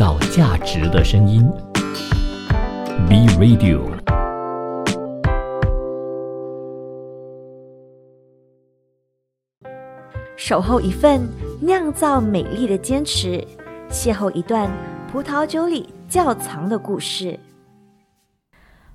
造价值的声音。B Radio。守候一份酿造美丽的坚持，邂逅一段葡萄酒里窖藏的故事。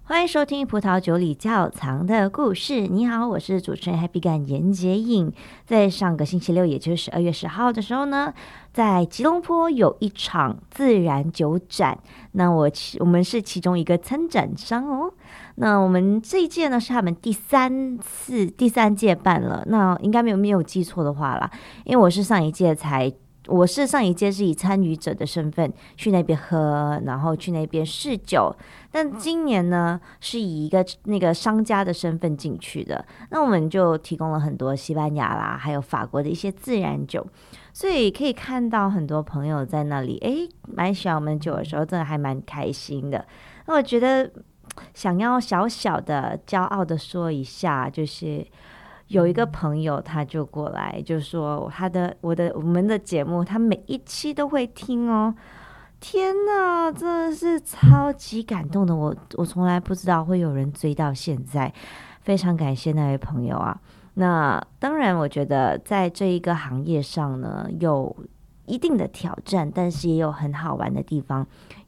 欢迎收听《葡萄酒里窖藏的故事》。你好，我是主持人 Happy 干严洁颖。在上个星期六，也就是十二月十号的时候呢，在吉隆坡有一场自然酒展。那我我们是其中一个参展商哦。那我们这一届呢是他们第三次第三届办了。那应该没有没有记错的话啦，因为我是上一届才。我是上一届是以参与者的身份去那边喝，然后去那边试酒，但今年呢是以一个那个商家的身份进去的。那我们就提供了很多西班牙啦，还有法国的一些自然酒，所以可以看到很多朋友在那里诶买喜欢我们酒的时候，真的还蛮开心的。那我觉得想要小小的骄傲的说一下，就是。有一个朋友，他就过来就说他的我的我们的节目，他每一期都会听哦。天哪，真的是超级感动的。我我从来不知道会有人追到现在，非常感谢那位朋友啊。那当然，我觉得在这一个行业上呢，有。一定的挑战，但是也有很好玩的地方，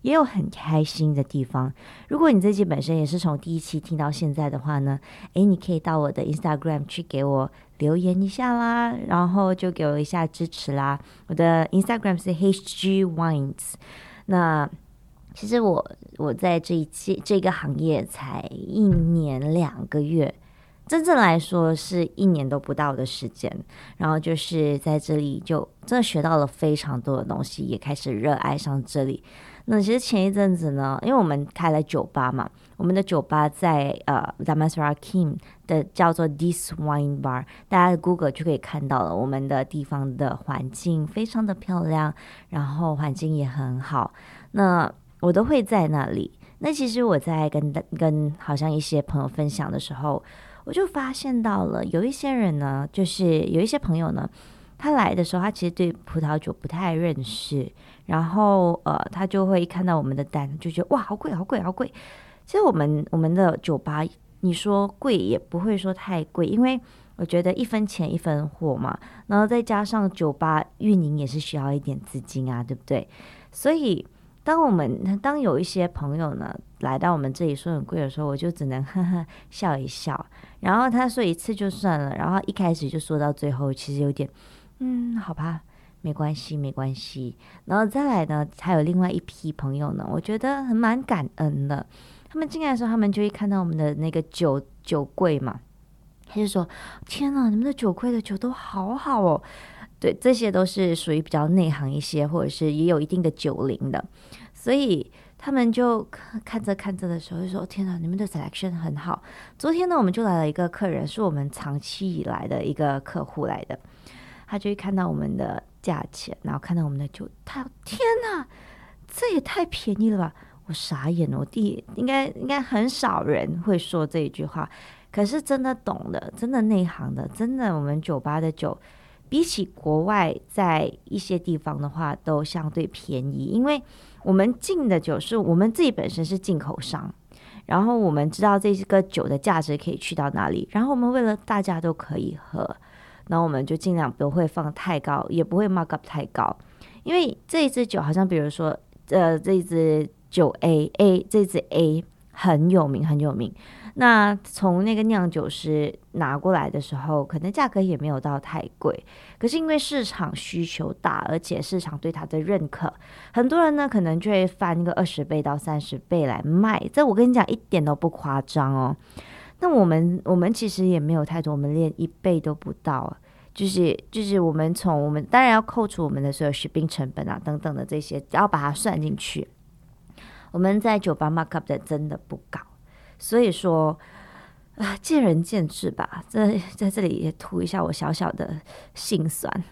也有很开心的地方。如果你这期本身也是从第一期听到现在的话呢，诶，你可以到我的 Instagram 去给我留言一下啦，然后就给我一下支持啦。我的 Instagram 是 HG Wines。那其实我我在这一期这个行业才一年两个月。真正来说是一年都不到的时间，然后就是在这里就真的学到了非常多的东西，也开始热爱上这里。那其实前一阵子呢，因为我们开了酒吧嘛，我们的酒吧在呃 Damansara Kim 的叫做 This Wine Bar，大家 Google 就可以看到了。我们的地方的环境非常的漂亮，然后环境也很好。那我都会在那里。那其实我在跟跟好像一些朋友分享的时候。我就发现到了，有一些人呢，就是有一些朋友呢，他来的时候，他其实对葡萄酒不太认识，然后呃，他就会看到我们的单，就觉得哇，好贵，好贵，好贵。其实我们我们的酒吧，你说贵也不会说太贵，因为我觉得一分钱一分货嘛，然后再加上酒吧运营也是需要一点资金啊，对不对？所以。当我们当有一些朋友呢来到我们这里说很贵的时候，我就只能呵呵笑一笑。然后他说一次就算了，然后一开始就说到最后，其实有点嗯，好吧，没关系，没关系。然后再来呢，还有另外一批朋友呢，我觉得很蛮感恩的。他们进来的时候，他们就会看到我们的那个酒酒柜嘛，他就说：“天哪，你们的酒柜的酒都好好哦。”对，这些都是属于比较内行一些，或者是也有一定的酒龄的，所以他们就看着看着的时候就说：“天哪，你们的 selection 很好。”昨天呢，我们就来了一个客人，是我们长期以来的一个客户来的，他就会看到我们的价钱，然后看到我们的酒，他天哪，这也太便宜了吧！我傻眼了，我第应该应该很少人会说这一句话，可是真的懂的，真的内行的，真的我们酒吧的酒。比起国外，在一些地方的话，都相对便宜，因为我们进的酒是我们自己本身是进口商，然后我们知道这个酒的价值可以去到哪里，然后我们为了大家都可以喝，然后我们就尽量不会放太高，也不会 mark up 太高，因为这一支酒好像比如说，呃，这一支酒 A A 这支 A 很有名，很有名。那从那个酿酒师拿过来的时候，可能价格也没有到太贵，可是因为市场需求大，而且市场对它的认可，很多人呢可能就会翻个二十倍到三十倍来卖。这我跟你讲一点都不夸张哦。那我们我们其实也没有太多，我们连一倍都不到，就是就是我们从我们当然要扣除我们的所有 shipping 成本啊等等的这些，只要把它算进去。我们在酒吧 mark up 的真的不高。所以说，啊，见仁见智吧。在在这里也吐一下我小小的心酸。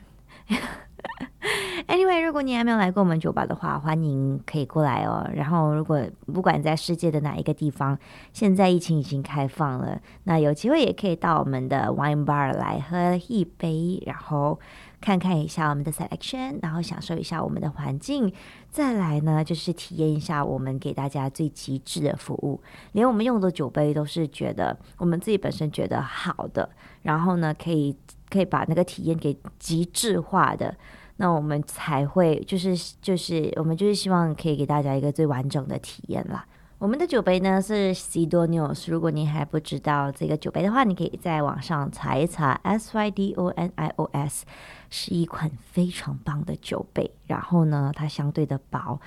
Anyway，如果你还没有来过我们酒吧的话，欢迎可以过来哦。然后，如果不管在世界的哪一个地方，现在疫情已经开放了，那有机会也可以到我们的 Wine Bar 来喝一杯，然后。看看一下我们的 selection，然后享受一下我们的环境，再来呢就是体验一下我们给大家最极致的服务。连我们用的酒杯都是觉得我们自己本身觉得好的，然后呢可以可以把那个体验给极致化的。那我们才会就是就是我们就是希望可以给大家一个最完整的体验啦。我们的酒杯呢是 Sidonios，如果您还不知道这个酒杯的话，你可以在网上查一查 S Y D O N I O S，是一款非常棒的酒杯。然后呢，它相对的薄，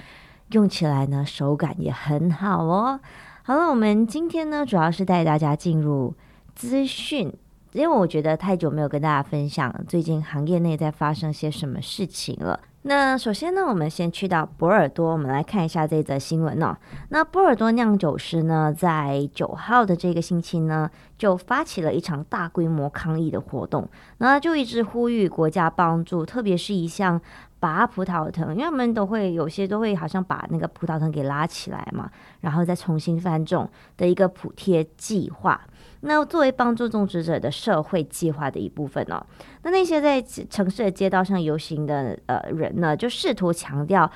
用起来呢手感也很好哦。好了，我们今天呢主要是带大家进入资讯。因为我觉得太久没有跟大家分享最近行业内在发生些什么事情了。那首先呢，我们先去到波尔多，我们来看一下这则新闻哦。那波尔多酿酒师呢，在九号的这个星期呢，就发起了一场大规模抗议的活动，那就一直呼吁国家帮助，特别是一项拔葡萄藤，因为他们都会有些都会好像把那个葡萄藤给拉起来嘛，然后再重新翻种的一个补贴计划。那作为帮助种植者的社会计划的一部分哦，那那些在城市的街道上游行的呃人呢，就试图强调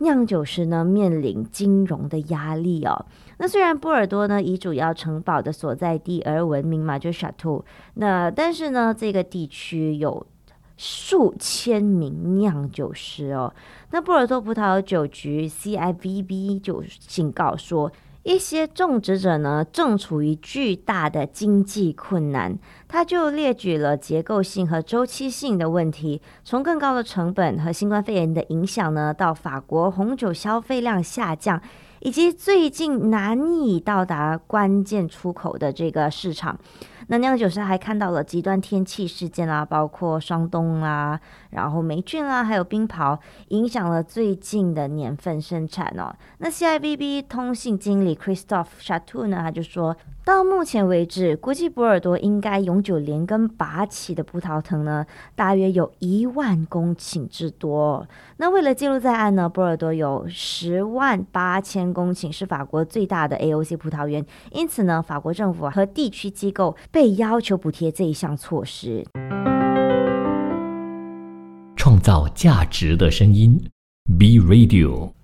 酿酒师呢面临金融的压力哦。那虽然波尔多呢以主要城堡的所在地而闻名嘛，就 Chateau，那但是呢这个地区有数千名酿酒师哦。那波尔多葡萄酒局 CIVB 就警告说。一些种植者呢，正处于巨大的经济困难。他就列举了结构性和周期性的问题，从更高的成本和新冠肺炎的影响呢，到法国红酒消费量下降，以及最近难以到达关键出口的这个市场。那酿酒师还看到了极端天气事件啦，包括霜冻啦，然后霉菌啦，还有冰雹，影响了最近的年份生产哦。那 CIVB 通信经理 Christophe Chateau 呢，他就说。到目前为止，估计波尔多应该永久连根拔起的葡萄藤呢，大约有一万公顷之多。那为了记录在案呢，波尔多有十万八千公顷，是法国最大的 AOC 葡萄园。因此呢，法国政府和地区机构被要求补贴这一项措施。创造价值的声音，B Radio。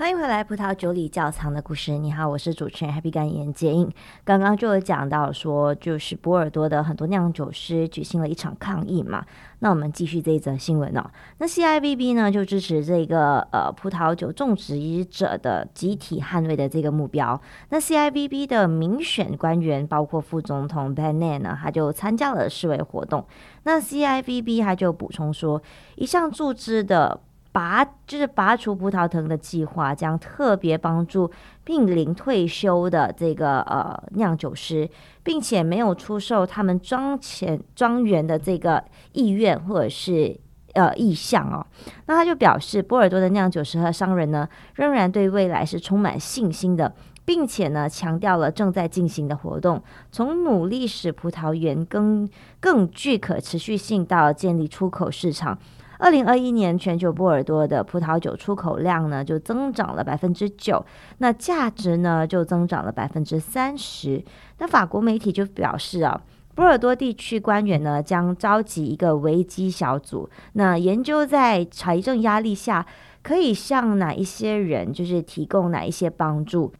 欢迎回来，葡萄酒里窖藏的故事。你好，我是主持人 Happy 干言杰英。刚刚就有讲到说，就是波尔多的很多酿酒师举行了一场抗议嘛。那我们继续这一则新闻哦。那 CIVB 呢就支持这个呃葡萄酒种植者的集体捍卫的这个目标。那 CIVB 的民选官员包括副总统 b e n a n 呢，他就参加了示威活动。那 CIVB 他就补充说，一项注资的。拔就是拔除葡萄藤的计划，将特别帮助濒临退休的这个呃酿酒师，并且没有出售他们庄前庄园的这个意愿或者是呃意向哦。那他就表示，波尔多的酿酒师和商人呢，仍然对未来是充满信心的，并且呢强调了正在进行的活动，从努力使葡萄园更更具可持续性，到建立出口市场。二零二一年，全球波尔多的葡萄酒出口量呢就增长了百分之九，那价值呢就增长了百分之三十。那法国媒体就表示啊，波尔多地区官员呢将召集一个危机小组，那研究在财政压力下可以向哪一些人就是提供哪一些帮助。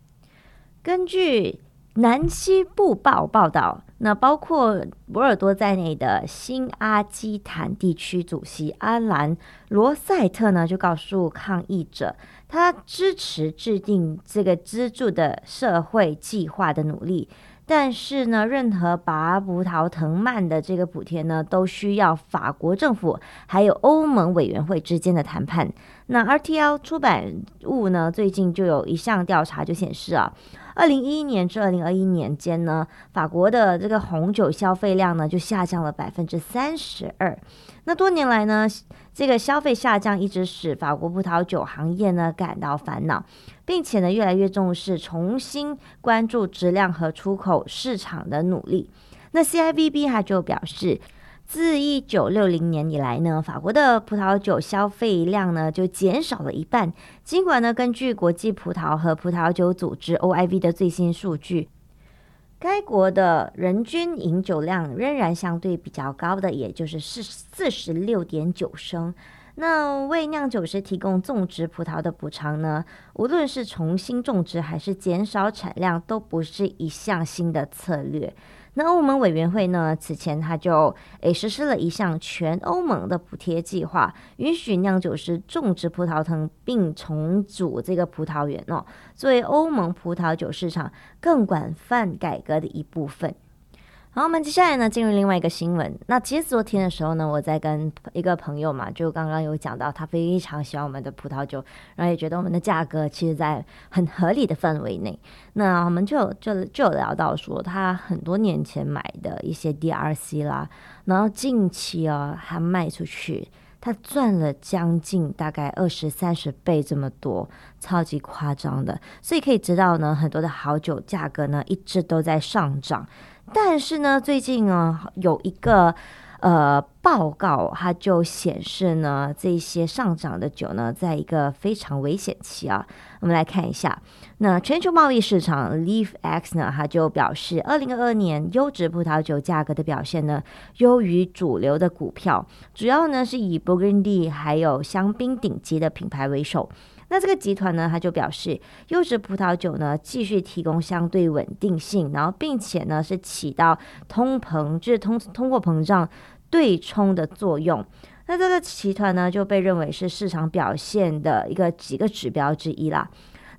根据南西部报报道。那包括博尔多在内的新阿基坦地区主席阿兰罗塞特呢，就告诉抗议者，他支持制定这个资助的社会计划的努力，但是呢，任何拔葡萄藤蔓的这个补贴呢，都需要法国政府还有欧盟委员会之间的谈判。那 RTL 出版物呢，最近就有一项调查就显示啊。二零一一年至二零二一年间呢，法国的这个红酒消费量呢就下降了百分之三十二。那多年来呢，这个消费下降一直使法国葡萄酒行业呢感到烦恼，并且呢越来越重视重新关注质量和出口市场的努力。那 CIVB 还就表示。自一九六零年以来呢，法国的葡萄酒消费量呢就减少了一半。尽管呢，根据国际葡萄和葡萄酒组织 OIV 的最新数据，该国的人均饮酒量仍然相对比较高的，也就是四四十六点九升。那为酿酒师提供种植葡萄的补偿呢？无论是重新种植还是减少产量，都不是一项新的策略。那欧盟委员会呢？此前他就诶实施了一项全欧盟的补贴计划，允许酿酒师种植葡萄藤并重组这个葡萄园哦，作为欧盟葡萄酒市场更广泛改革的一部分。好，我们接下来呢进入另外一个新闻。那其实昨天的时候呢，我在跟一个朋友嘛，就刚刚有讲到，他非常喜欢我们的葡萄酒，然后也觉得我们的价格其实在很合理的范围内。那我们就就就聊到说，他很多年前买的一些 DRC 啦，然后近期哦还卖出去，它赚了将近大概二十三十倍这么多，超级夸张的。所以可以知道呢，很多的好酒价格呢一直都在上涨。但是呢，最近呢，有一个呃报告，它就显示呢，这些上涨的酒呢，在一个非常危险期啊。我们来看一下，那全球贸易市场 Leaf X 呢，它就表示，二零二二年优质葡萄酒价格的表现呢，优于主流的股票，主要呢是以 Burgundy 还有香槟顶级的品牌为首。那这个集团呢，他就表示，优质葡萄酒呢继续提供相对稳定性，然后并且呢是起到通膨，就是通通货膨胀对冲的作用。那这个集团呢就被认为是市场表现的一个几个指标之一啦。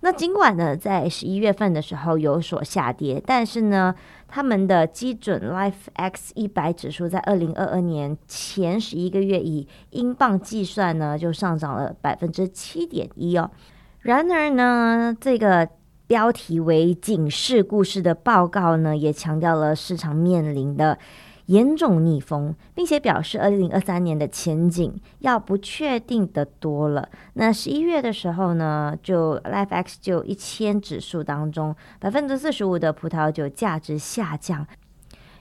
那尽管呢，在十一月份的时候有所下跌，但是呢，他们的基准 Life X 一百指数在二零二二年前十一个月以英镑计算呢，就上涨了百分之七点一哦。然而呢，这个标题为警示故事的报告呢，也强调了市场面临的。严重逆风，并且表示二零二三年的前景要不确定的多了。那十一月的时候呢，就 Life X 就一千指数当中，百分之四十五的葡萄酒价值下降，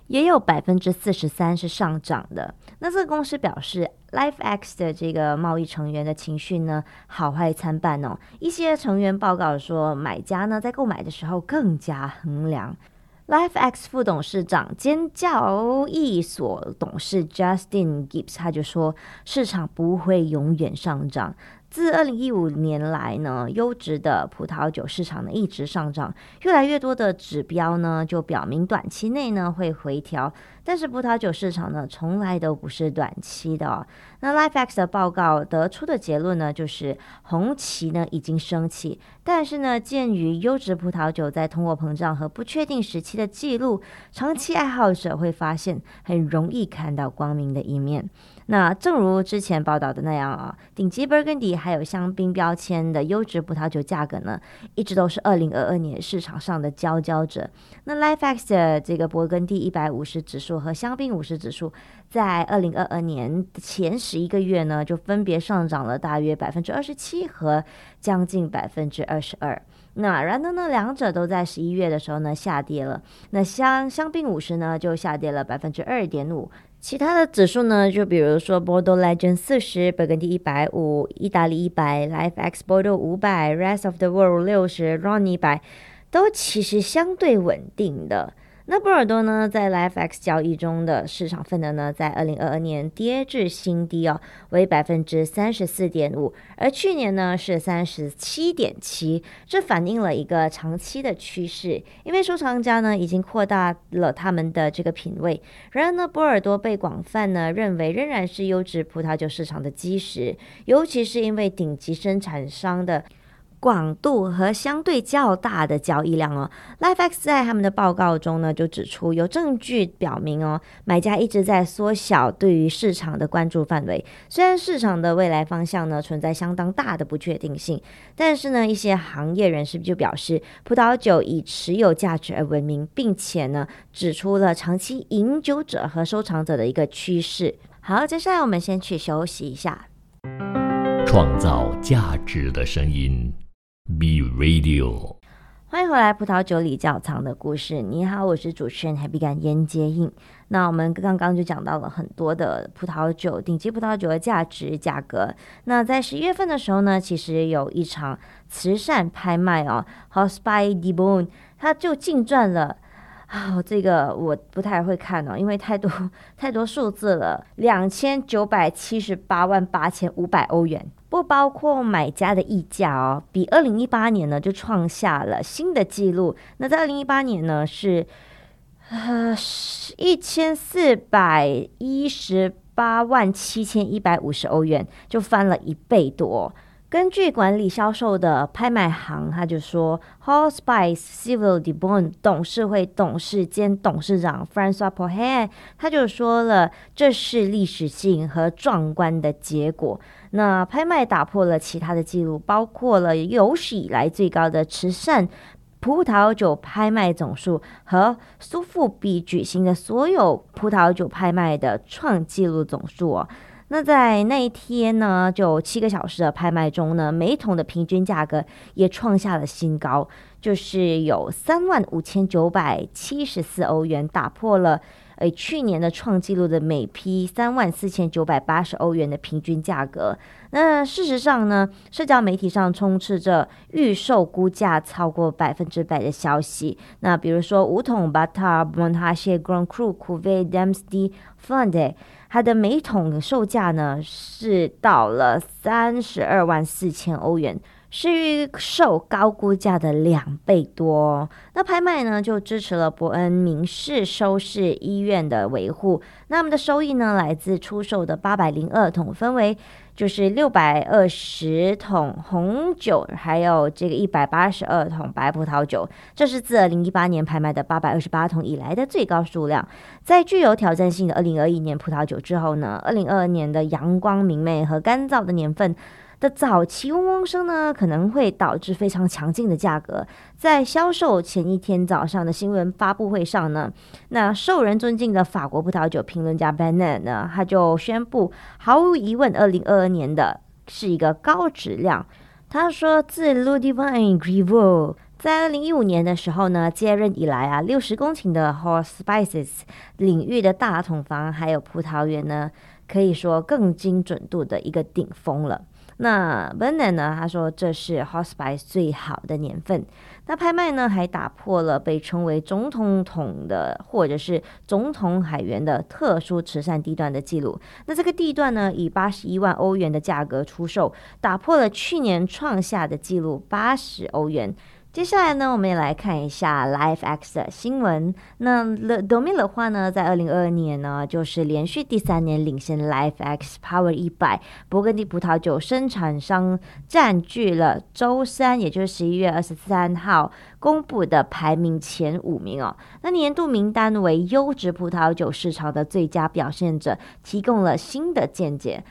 也有百分之四十三是上涨的。那这个公司表示，Life X 的这个贸易成员的情绪呢，好坏参半哦。一些成员报告说，买家呢在购买的时候更加衡量。LifeX 副董事长兼交易所董事 Justin Gibbs 他就说，市场不会永远上涨。自二零一五年来呢，优质的葡萄酒市场呢一直上涨，越来越多的指标呢就表明短期内呢会回调。但是葡萄酒市场呢，从来都不是短期的。那 LifeX 的报告得出的结论呢，就是红旗呢已经升起，但是呢，鉴于优质葡萄酒在通货膨胀和不确定时期的记录，长期爱好者会发现很容易看到光明的一面。那正如之前报道的那样啊，顶级勃艮第还有香槟标签的优质葡萄酒价格呢，一直都是二零二二年市场上的佼佼者。那 LifeX 的这个勃艮第一百五十指数和香槟五十指数，在二零二二年前十一个月呢，就分别上涨了大约百分之二十七和将近百分之二十二。那然而呢，两者都在十一月的时候呢下跌了。那香香槟五十呢就下跌了百分之二点五。其他的指数呢，就比如说 Bordo Legend 四十、勃艮第一百五、意大利一百、Life X 波多五百、Rest of the World 六十、Ron 一百，都其实相对稳定的。那波尔多呢，在 Life X 交易中的市场份额呢，在二零二二年跌至新低哦，为百分之三十四点五，而去年呢是三十七点七，这反映了一个长期的趋势，因为收藏家呢已经扩大了他们的这个品味。然而呢，波尔多被广泛呢认为仍然是优质葡萄酒市场的基石，尤其是因为顶级生产商的。广度和相对较大的交易量哦，LifeX 在他们的报告中呢，就指出有证据表明哦，买家一直在缩小对于市场的关注范围。虽然市场的未来方向呢存在相当大的不确定性，但是呢，一些行业人士就表示，葡萄酒以持有价值而闻名，并且呢，指出了长期饮酒者和收藏者的一个趋势。好，接下来我们先去休息一下，创造价值的声音。B Radio，欢迎回来，葡萄酒里窖藏的故事。你好，我是主持人 Happy 感烟接应。那我们刚刚就讲到了很多的葡萄酒，顶级葡萄酒的价值价格。那在十一月份的时候呢，其实有一场慈善拍卖哦 h o s p i d e b o n 它就净赚了。啊，这个我不太会看哦，因为太多 太多数字了，两千九百七十八万八千五百欧元，不包括买家的溢价哦，比二零一八年呢就创下了新的纪录。那在二零一八年呢是呃一千四百一十八万七千一百五十欧元，就翻了一倍多。根据管理销售的拍卖行，他就说，Hall Spice Civil de Bon 董事会董事兼董事长 Francois p o h e 他就说了，这是历史性和壮观的结果。那拍卖打破了其他的记录，包括了有史以来最高的慈善葡萄酒拍卖总数和苏富比举行的所有葡萄酒拍卖的创纪录总数哦。那在那一天呢，就七个小时的拍卖中呢，每桶的平均价格也创下了新高，就是有三万五千九百七十四欧元，打破了诶去年的创纪录的每批三万四千九百八十欧元的平均价格。那事实上呢，社交媒体上充斥着预售估价超过百分之百的消息。那比如说五桶 Bata Montage Grand Cru c u v e d a m s d y f l a n d 它的每桶售价呢是到了三十二万四千欧元，是预售高估价的两倍多。那拍卖呢就支持了伯恩民事收视医院的维护。那我们的收益呢来自出售的八百零二桶，分为。就是六百二十桶红酒，还有这个一百八十二桶白葡萄酒，这是自二零一八年拍卖的八百二十八桶以来的最高数量。在具有挑战性的二零二一年葡萄酒之后呢，二零二二年的阳光明媚和干燥的年份。的早期嗡嗡声呢，可能会导致非常强劲的价格。在销售前一天早上的新闻发布会上呢，那受人尊敬的法国葡萄酒评论家 Benet 呢，他就宣布，毫无疑问，二零二二年的是一个高质量。他说，自 Ludivine Griveau 在二零一五年的时候呢接任以来啊，六十公顷的 Hall Spices 领域的大桶房还有葡萄园呢，可以说更精准度的一个顶峰了。那 b e n a n 呢？他说这是 Hospice 最好的年份。那拍卖呢，还打破了被称为总统桶的或者是总统海员的特殊慈善地段的记录。那这个地段呢，以八十一万欧元的价格出售，打破了去年创下的记录八十欧元。接下来呢，我们也来看一下 Life X 的新闻。那 The Domain 的话呢，在二零二二年呢，就是连续第三年领先 Life X Power 一百勃艮第葡萄酒生产商，占据了周三，也就是十一月二十三号公布的排名前五名哦。那年度名单为优质葡萄酒市场的最佳表现者，提供了新的见解。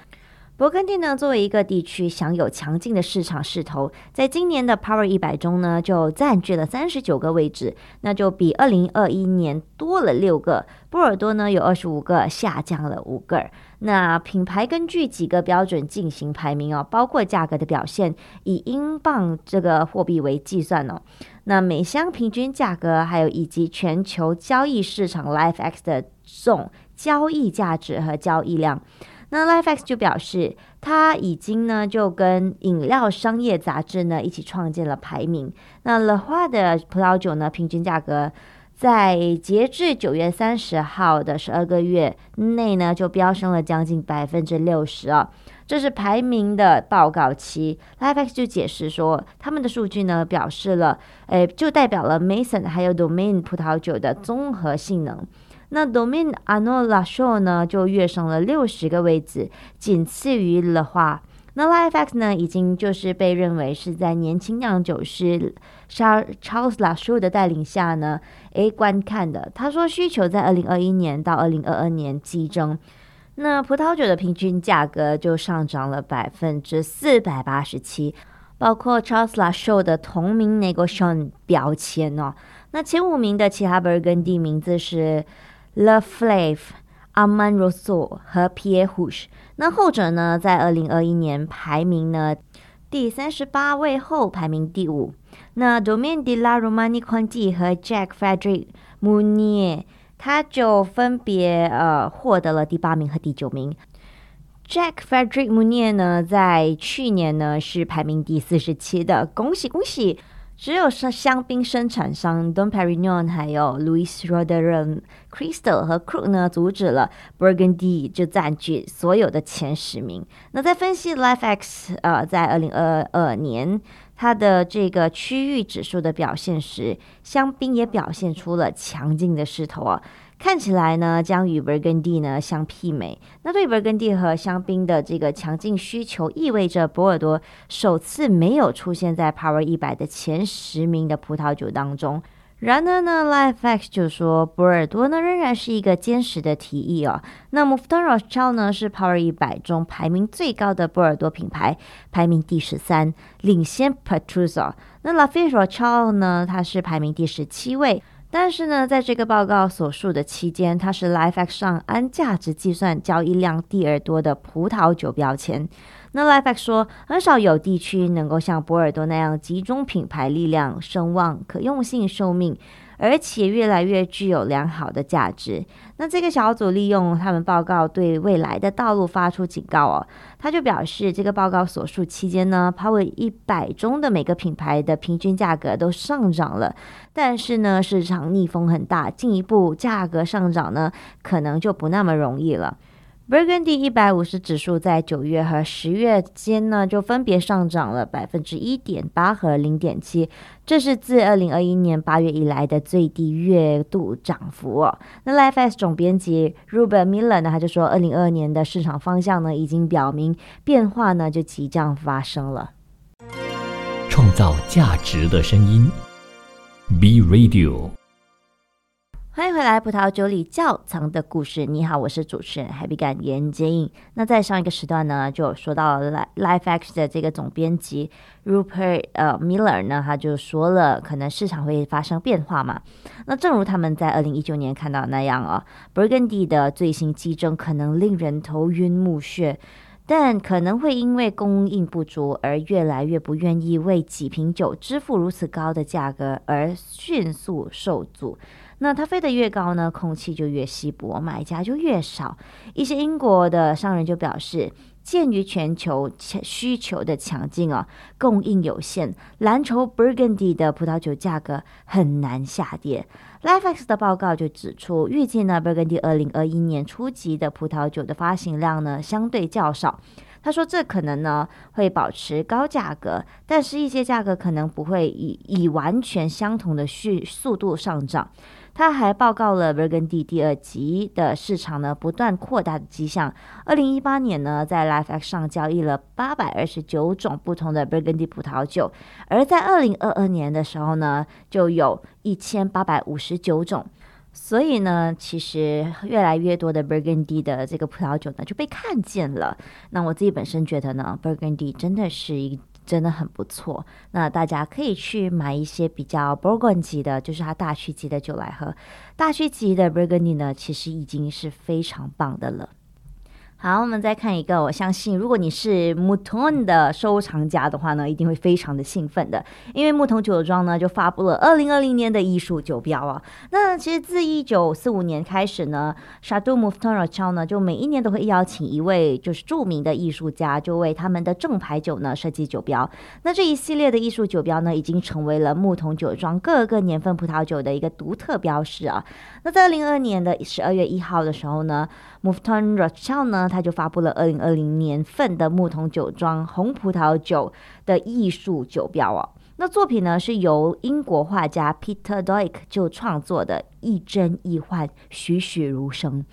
勃艮第呢，作为一个地区享有强劲的市场势头，在今年的 Power 一百中呢，就占据了三十九个位置，那就比二零二一年多了六个。波尔多呢有二十五个，下降了五个。那品牌根据几个标准进行排名哦，包括价格的表现，以英镑这个货币为计算哦。那每箱平均价格，还有以及全球交易市场 Life X 的总交易价值和交易量。那 LifeX 就表示，他已经呢就跟饮料商业杂志呢一起创建了排名。那乐华的葡萄酒呢，平均价格在截至九月三十号的十二个月内呢，就飙升了将近百分之六十啊。这是排名的报告期，LifeX 就解释说，他们的数据呢表示了，诶，就代表了 Mason 还有 Domain 葡萄酒的综合性能。那 Domain Ano La Show 呢，就跃升了六十个位置，仅次于 Le 花。那 LifeX 呢，已经就是被认为是在年轻酿酒师 Charles La Show 的带领下呢，诶观看的。他说，需求在二零二一年到二零二二年激增。那葡萄酒的平均价格就上涨了百分之四百八十七，包括 Charles La Show 的同名 Negotion 标签哦。那前五名的其他勃艮第名字是。Le Flave、a m a n Rousseau 和 Pierre Hush，那后者呢，在二零二一年排名呢第三十八位后排名第五。那 Domaine de la Romanée Conti 和 Jack Frederick Mounier，他就分别呃获得了第八名和第九名。Jack Frederick Mounier 呢，在去年呢是排名第四十七的，恭喜恭喜！只有是香槟生产商 Dom Perignon 还有 Louis r o d e r n Crystal 和 Krug 呢，阻止了 Burgundy 就占据所有的前十名。那在分析 Life X 呃，在二零二二年它的这个区域指数的表现时，香槟也表现出了强劲的势头啊。看起来呢，将与 Burgundy 呢相媲美。那对 Burgundy 和香槟的这个强劲需求，意味着波尔多首次没有出现在 Power 一百的前十名的葡萄酒当中。然而呢，Life X 就说波尔多呢仍然是一个坚实的提议哦。那 m o f t a n Rothschild 呢是 Power 一百中排名最高的波尔多品牌，排名第十三，领先 Petrus。那 Lafite Rothschild 呢，它是排名第十七位。但是呢，在这个报告所述的期间，它是 Lifex 上按价值计算交易量第二多的葡萄酒标签。那 Lifex 说，很少有地区能够像波尔多那样集中品牌力量、声望、可用性、寿命。而且越来越具有良好的价值。那这个小组利用他们报告对未来的道路发出警告哦。他就表示，这个报告所述期间呢，Power 一百中的每个品牌的平均价格都上涨了。但是呢，市场逆风很大，进一步价格上涨呢，可能就不那么容易了。Burgundy 一百五十指数在九月和十月间呢，就分别上涨了百分之一点八和零点七，这是自二零二一年八月以来的最低月度涨幅哦。那 LifeS 总编辑 Ruben Miller 呢，他就说，二零二二年的市场方向呢，已经表明变化呢就即将发生了。创造价值的声音，B Radio。欢迎回来，葡萄酒里窖藏的故事。你好，我是主持人 Happy 感言接应。那在上一个时段呢，就说到 Life X 的这个总编辑 Rupert 呃 Miller 呢，他就说了，可能市场会发生变化嘛。那正如他们在二零一九年看到那样啊，Burgundy 的最新激增可能令人头晕目眩，但可能会因为供应不足而越来越不愿意为几瓶酒支付如此高的价格，而迅速受阻。那它飞得越高呢，空气就越稀薄，买家就越少。一些英国的商人就表示，鉴于全球需求的强劲啊，供应有限，蓝筹 Burgundy 的葡萄酒价格很难下跌。Lifex 的报告就指出，预计呢，Burgundy 二零二一年初级的葡萄酒的发行量呢，相对较少。他说，这可能呢会保持高价格，但是一些价格可能不会以以完全相同的速速度上涨。他还报告了 Burgundy 第二级的市场呢不断扩大的迹象。二零一八年呢，在 Lifex 上交易了八百二十九种不同的 Burgundy 葡萄酒，而在二零二二年的时候呢，就有一千八百五十九种。所以呢，其实越来越多的 Burgundy 的这个葡萄酒呢就被看见了。那我自己本身觉得呢，Burgundy 真的是一。真的很不错，那大家可以去买一些比较 Burgundy 级的，就是它大区级的酒来喝。大区级的 Burgundy 呢，其实已经是非常棒的了。好，我们再看一个。我相信，如果你是木桶的收藏家的话呢，一定会非常的兴奋的，因为木桶酒庄呢就发布了二零二零年的艺术酒标啊。那其实自一九四五年开始呢，Chateau Muftarocho 呢就每一年都会邀请一位就是著名的艺术家，就为他们的正牌酒呢设计酒标。那这一系列的艺术酒标呢，已经成为了木桶酒庄各个年份葡萄酒的一个独特标识啊。那在二零二二年的十二月一号的时候呢，Mouton Rothschild 呢。他就发布了二零二零年份的木桶酒庄红葡萄酒的艺术酒标哦。那作品呢是由英国画家 Peter Doig 就创作的，亦真亦幻，栩栩如生。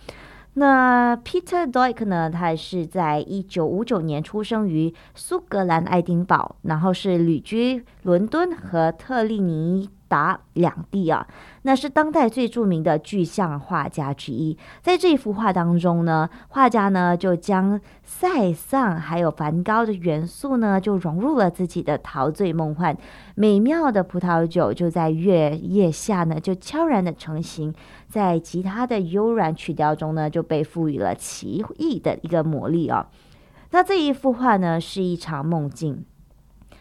那 Peter Doig 呢，他是在一九五九年出生于苏格兰爱丁堡，然后是旅居伦敦和特立尼。达两地啊，那是当代最著名的具象画家之一。在这幅画当中呢，画家呢就将塞尚还有梵高的元素呢，就融入了自己的陶醉梦幻。美妙的葡萄酒就在月夜下呢，就悄然的成型。在吉他的悠软曲调中呢，就被赋予了奇异的一个魔力啊。那这一幅画呢，是一场梦境。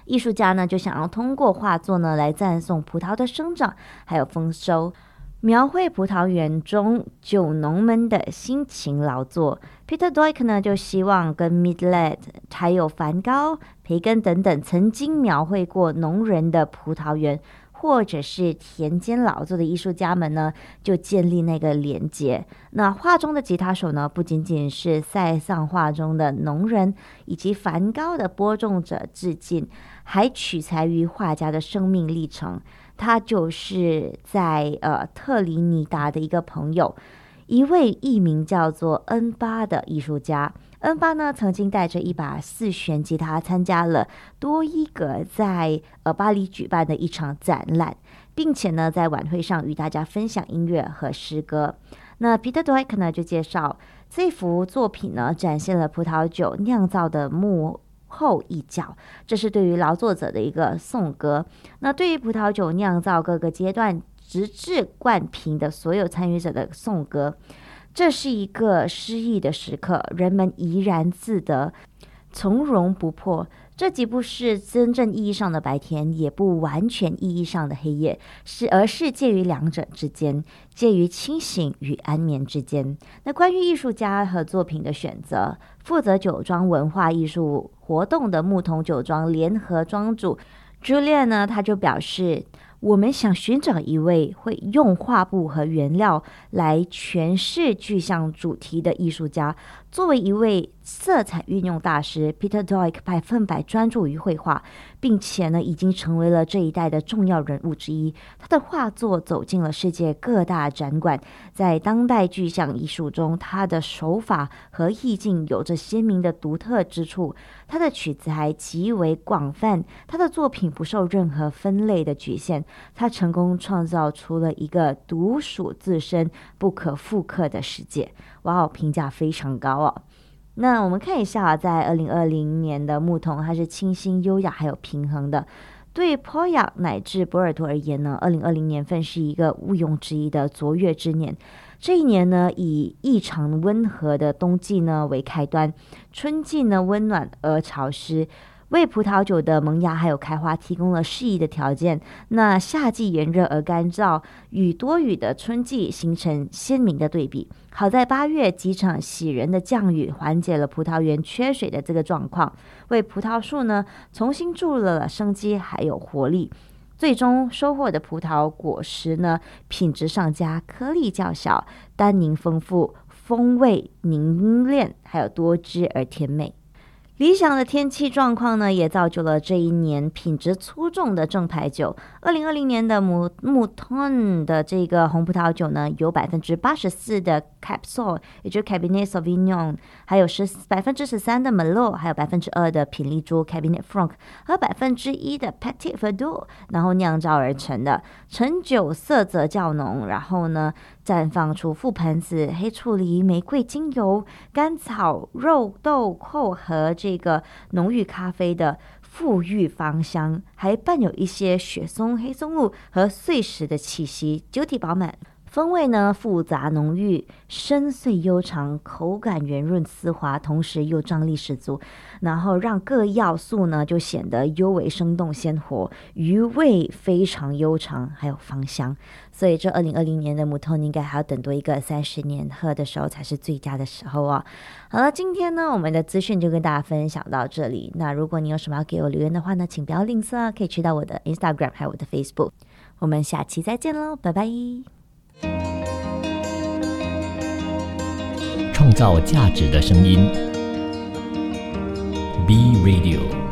艺术家呢就想要通过画作呢来赞颂葡萄的生长还有丰收。描绘葡萄园中酒农们的辛勤劳作。Peter d o i k 呢就希望跟 Midland 还有梵高、培根等等曾经描绘过农人的葡萄园。或者是田间劳作的艺术家们呢，就建立那个连接。那画中的吉他手呢，不仅仅是塞尚画中的农人以及梵高的播种者致敬，还取材于画家的生命历程。他就是在呃特里尼达的一个朋友，一位艺名叫做恩巴的艺术家。恩巴呢，曾经带着一把四弦吉他参加了多伊格在呃巴黎举办的一场展览，并且呢，在晚会上与大家分享音乐和诗歌。那彼得·多埃克呢，就介绍这幅作品呢，展现了葡萄酒酿造的幕后一脚，这是对于劳作者的一个颂歌。那对于葡萄酒酿造各个阶段直至灌瓶的所有参与者的颂歌。这是一个诗意的时刻，人们怡然自得，从容不迫。这既不是真正意义上的白天，也不完全意义上的黑夜，是而是介于两者之间，介于清醒与安眠之间。那关于艺术家和作品的选择，负责酒庄文化艺术活动的牧童酒庄联合庄主朱烈呢，他就表示。我们想寻找一位会用画布和原料来诠释具象主题的艺术家。作为一位色彩运用大师，Peter d o i k 百分百专注于绘画，并且呢，已经成为了这一代的重要人物之一。他的画作走进了世界各大展馆，在当代具象艺术中，他的手法和意境有着鲜明的独特之处。他的曲子还极为广泛，他的作品不受任何分类的局限。他成功创造出了一个独属自身、不可复刻的世界。哇哦，评价非常高哦。那我们看一下啊，在二零二零年的牧童，它是清新、优雅还有平衡的。对 Poya 乃至博尔图而言呢，二零二零年份是一个毋庸置疑的卓越之年。这一年呢，以异常温和的冬季呢为开端，春季呢温暖而潮湿。为葡萄酒的萌芽还有开花提供了适宜的条件。那夏季炎热而干燥，与多雨的春季形成鲜明的对比。好在八月几场喜人的降雨，缓解了葡萄园缺水的这个状况，为葡萄树呢重新注入了生机还有活力。最终收获的葡萄果实呢，品质上佳，颗粒较小，单宁丰富，风味凝练，还有多汁而甜美。理想的天气状况呢，也造就了这一年品质出众的正牌酒。二零二零年的木木通的这个红葡萄酒呢，有百分之八十四的 Capsule，也就是 Cabernet Sauvignon，还有十百分之十三的 m e l o 还有百分之二的品丽珠 Cabernet Franc 和百分之一的 Petit Verdot，然后酿造而成的。陈酒色泽较浓，然后呢。绽放出覆盆子、黑醋梨、玫瑰精油、甘草、肉豆蔻和这个浓郁咖啡的馥郁芳香，还伴有一些雪松、黑松露和碎石的气息，酒体饱满。风味呢复杂浓郁，深邃悠长，口感圆润丝滑，同时又张力十足，然后让各要素呢就显得尤为生动鲜活，余味非常悠长，还有芳香。所以这二零二零年的木头，你应该还要等多一个三十年，喝的时候才是最佳的时候哦。好了，今天呢我们的资讯就跟大家分享到这里。那如果你有什么要给我留言的话呢，请不要吝啬啊，可以去到我的 Instagram 还有我的 Facebook。我们下期再见喽，拜拜。创造价值的声音，B Radio。